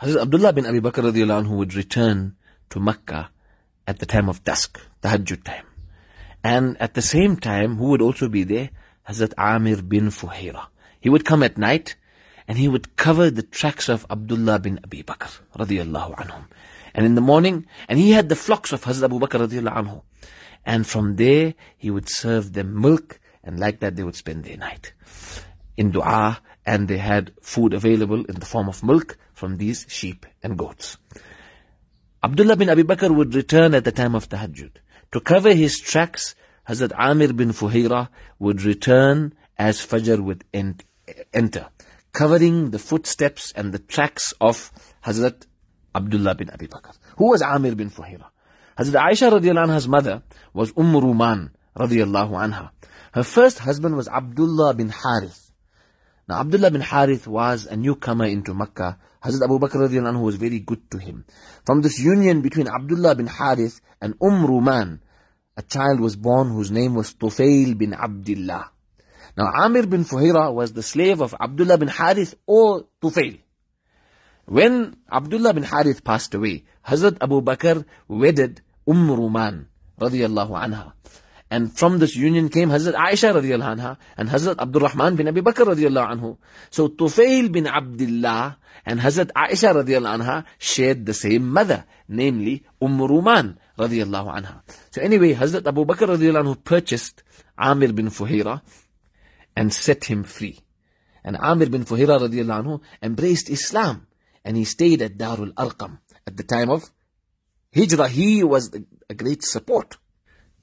Hazrat Abdullah bin Abi Bakr radiallahu anhu would return to Makkah at the time of dusk, the tahajjud time. And at the same time, who would also be there? Hazrat Amir bin Fuhaira. He would come at night and he would cover the tracks of Abdullah bin Abi Bakr radiallahu anhum. And in the morning, and he had the flocks of Hazrat Abu Bakr radiallahu anhu. And from there, he would serve them milk and like that they would spend their night in dua and they had food available in the form of milk from these sheep and goats. Abdullah bin Abi Bakr would return at the time of tahajjud. To cover his tracks, Hazrat Amir bin Fuhaira would return as Fajr would enter, covering the footsteps and the tracks of Hazrat Abdullah bin Abi Bakr. Who was Amir bin Fuhaira? Hazrat Aisha radiallahu anha's mother was Umm Ruman radiallahu anha. Her first husband was Abdullah bin Harith. Now Abdullah bin Harith was a newcomer into Makkah. Hazrat Abu Bakr anhu was very good to him. From this union between Abdullah bin Harith and Umm Ruman, a child was born whose name was Tufail bin Abdullah. Now Amir bin Fuhaira was the slave of Abdullah bin Harith or Tufail. When Abdullah bin Harith passed away, Hazrat Abu Bakr wedded Umm Ruman radiallahu anha. And from this union came Hazrat Aisha radiallahu anha and Hazrat Abdul Rahman bin Abi Bakr radiallahu anhu. So Tufail bin Abdullah and Hazrat Aisha radiallahu anha shared the same mother, namely Umm Ruman radiallahu anha. So anyway, Hazrat Abu Bakr radiallahu anhu purchased Amir bin Fuhaira and set him free. And Amir bin Fuhaira radiallahu anhu embraced Islam and he stayed at Darul Arqam. At the time of Hijrah, he was a great support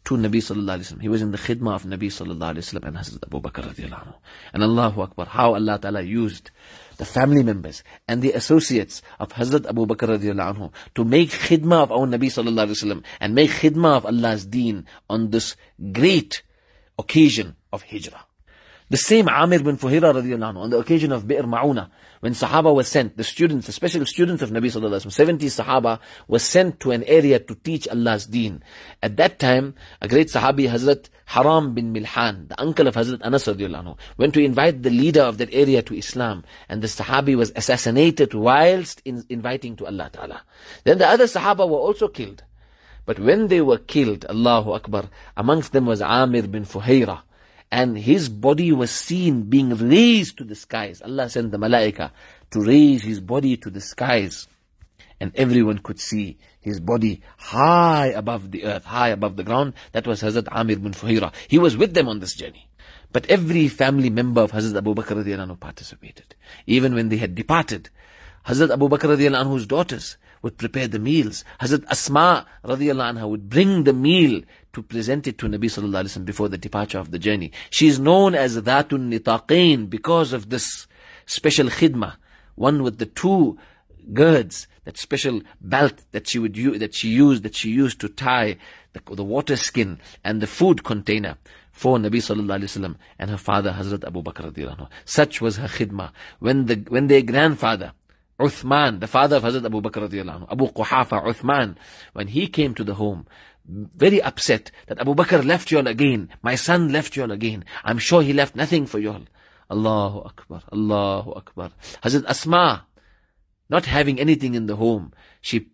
to Nabi sallallahu alaihi wasallam. He was in the khidmah of Nabi sallallahu alaihi wasallam and Hazrat Abu Bakr radiallahu anhu. And Allahu Akbar, how Allah Ta'ala used the family members and the associates of Hazrat Abu Bakr radiallahu anhu to make khidmah of our Nabi sallallahu alaihi wasallam and make khidmah of Allah's deen on this great occasion of hijrah. The same Amir bin Fuhaira radiallahu anhu, on the occasion of Bi'r Ma'una, when Sahaba was sent, the students, the special students of Nabi sallallahu alaihi wasallam, 70 Sahaba was sent to an area to teach Allah's deen. At that time, a great Sahabi, Hazrat Haram bin Milhan, the uncle of Hazrat Anas radiallahu anhu, went to invite the leader of that area to Islam, and the Sahabi was assassinated whilst in inviting to Allah Ta'ala. Then the other Sahaba were also killed. But when they were killed, Allahu Akbar, amongst them was Amir bin Fuhaira, and his body was seen being raised to the skies. Allah sent the malaika to raise his body to the skies. And everyone could see his body high above the earth, high above the ground. That was Hazrat Amir bin Fuhaira. He was with them on this journey. But every family member of Hazrat Abu Bakr radiallahu participated. Even when they had departed, Hazrat Abu Bakr radiallahu anhu's daughters would prepare the meals. Hazrat Asma radiallahu anha would bring the meal to present it to Nabi sallallahu alaihi wasallam before the departure of the journey. She is known as Dhatun Nitaqain because of this special khidmah, one with the two girds, that special belt that she would use, that she used, that she used to tie the, the water skin and the food container for Nabi sallallahu alaihi wasallam and her father Hazrat Abu Bakr radiallahu Such was her khidmah. When the when their grandfather Uthman, the father of Hazrat Abu Bakr radiallahu Abu Quhafa Uthman, when he came to the home, very upset that Abu Bakr left you all again. My son left you all again. I'm sure he left nothing for you all. Allahu Akbar, Allahu Akbar. Hazrat Asma, not having anything in the home, she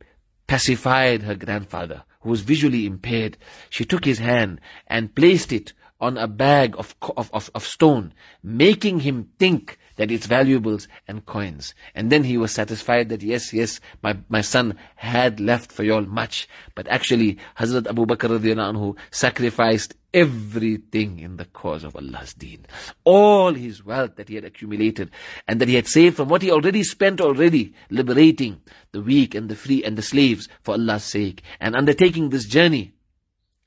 pacified her grandfather, who was visually impaired. She took his hand and placed it on a bag of, of, of, of stone, making him think that it's valuables and coins. And then he was satisfied that yes, yes, my, my son had left for y'all much. But actually, Hazrat Abu Bakr anhu sacrificed everything in the cause of Allah's deen. All his wealth that he had accumulated and that he had saved from what he already spent already, liberating the weak and the free and the slaves for Allah's sake and undertaking this journey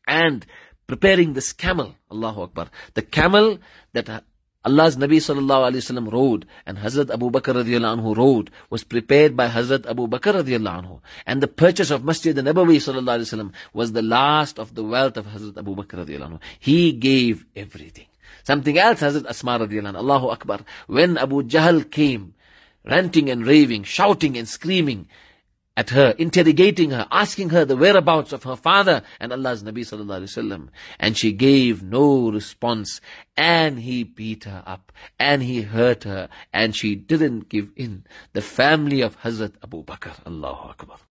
and preparing this camel, Allahu Akbar, the camel that Allah's Nabi sallallahu alayhi wasallam rode and Hazrat Abu Bakr radiallahu anhu rode was prepared by Hazrat Abu Bakr radiallahu anhu. And the purchase of Masjid Nabawi sallallahu alayhi wasallam was the last of the wealth of Hazrat Abu Bakr radiallahu anhu. He gave everything. Something else Hazrat Asma radiallahu anhu, Allahu Akbar. When Abu Jahl came, ranting and raving, shouting and screaming, at her, interrogating her, asking her the whereabouts of her father and Allah's Nabi sallallahu alaihi wasallam. And she gave no response. And he beat her up. And he hurt her. And she didn't give in. The family of Hazrat Abu Bakr. Allahu Akbar.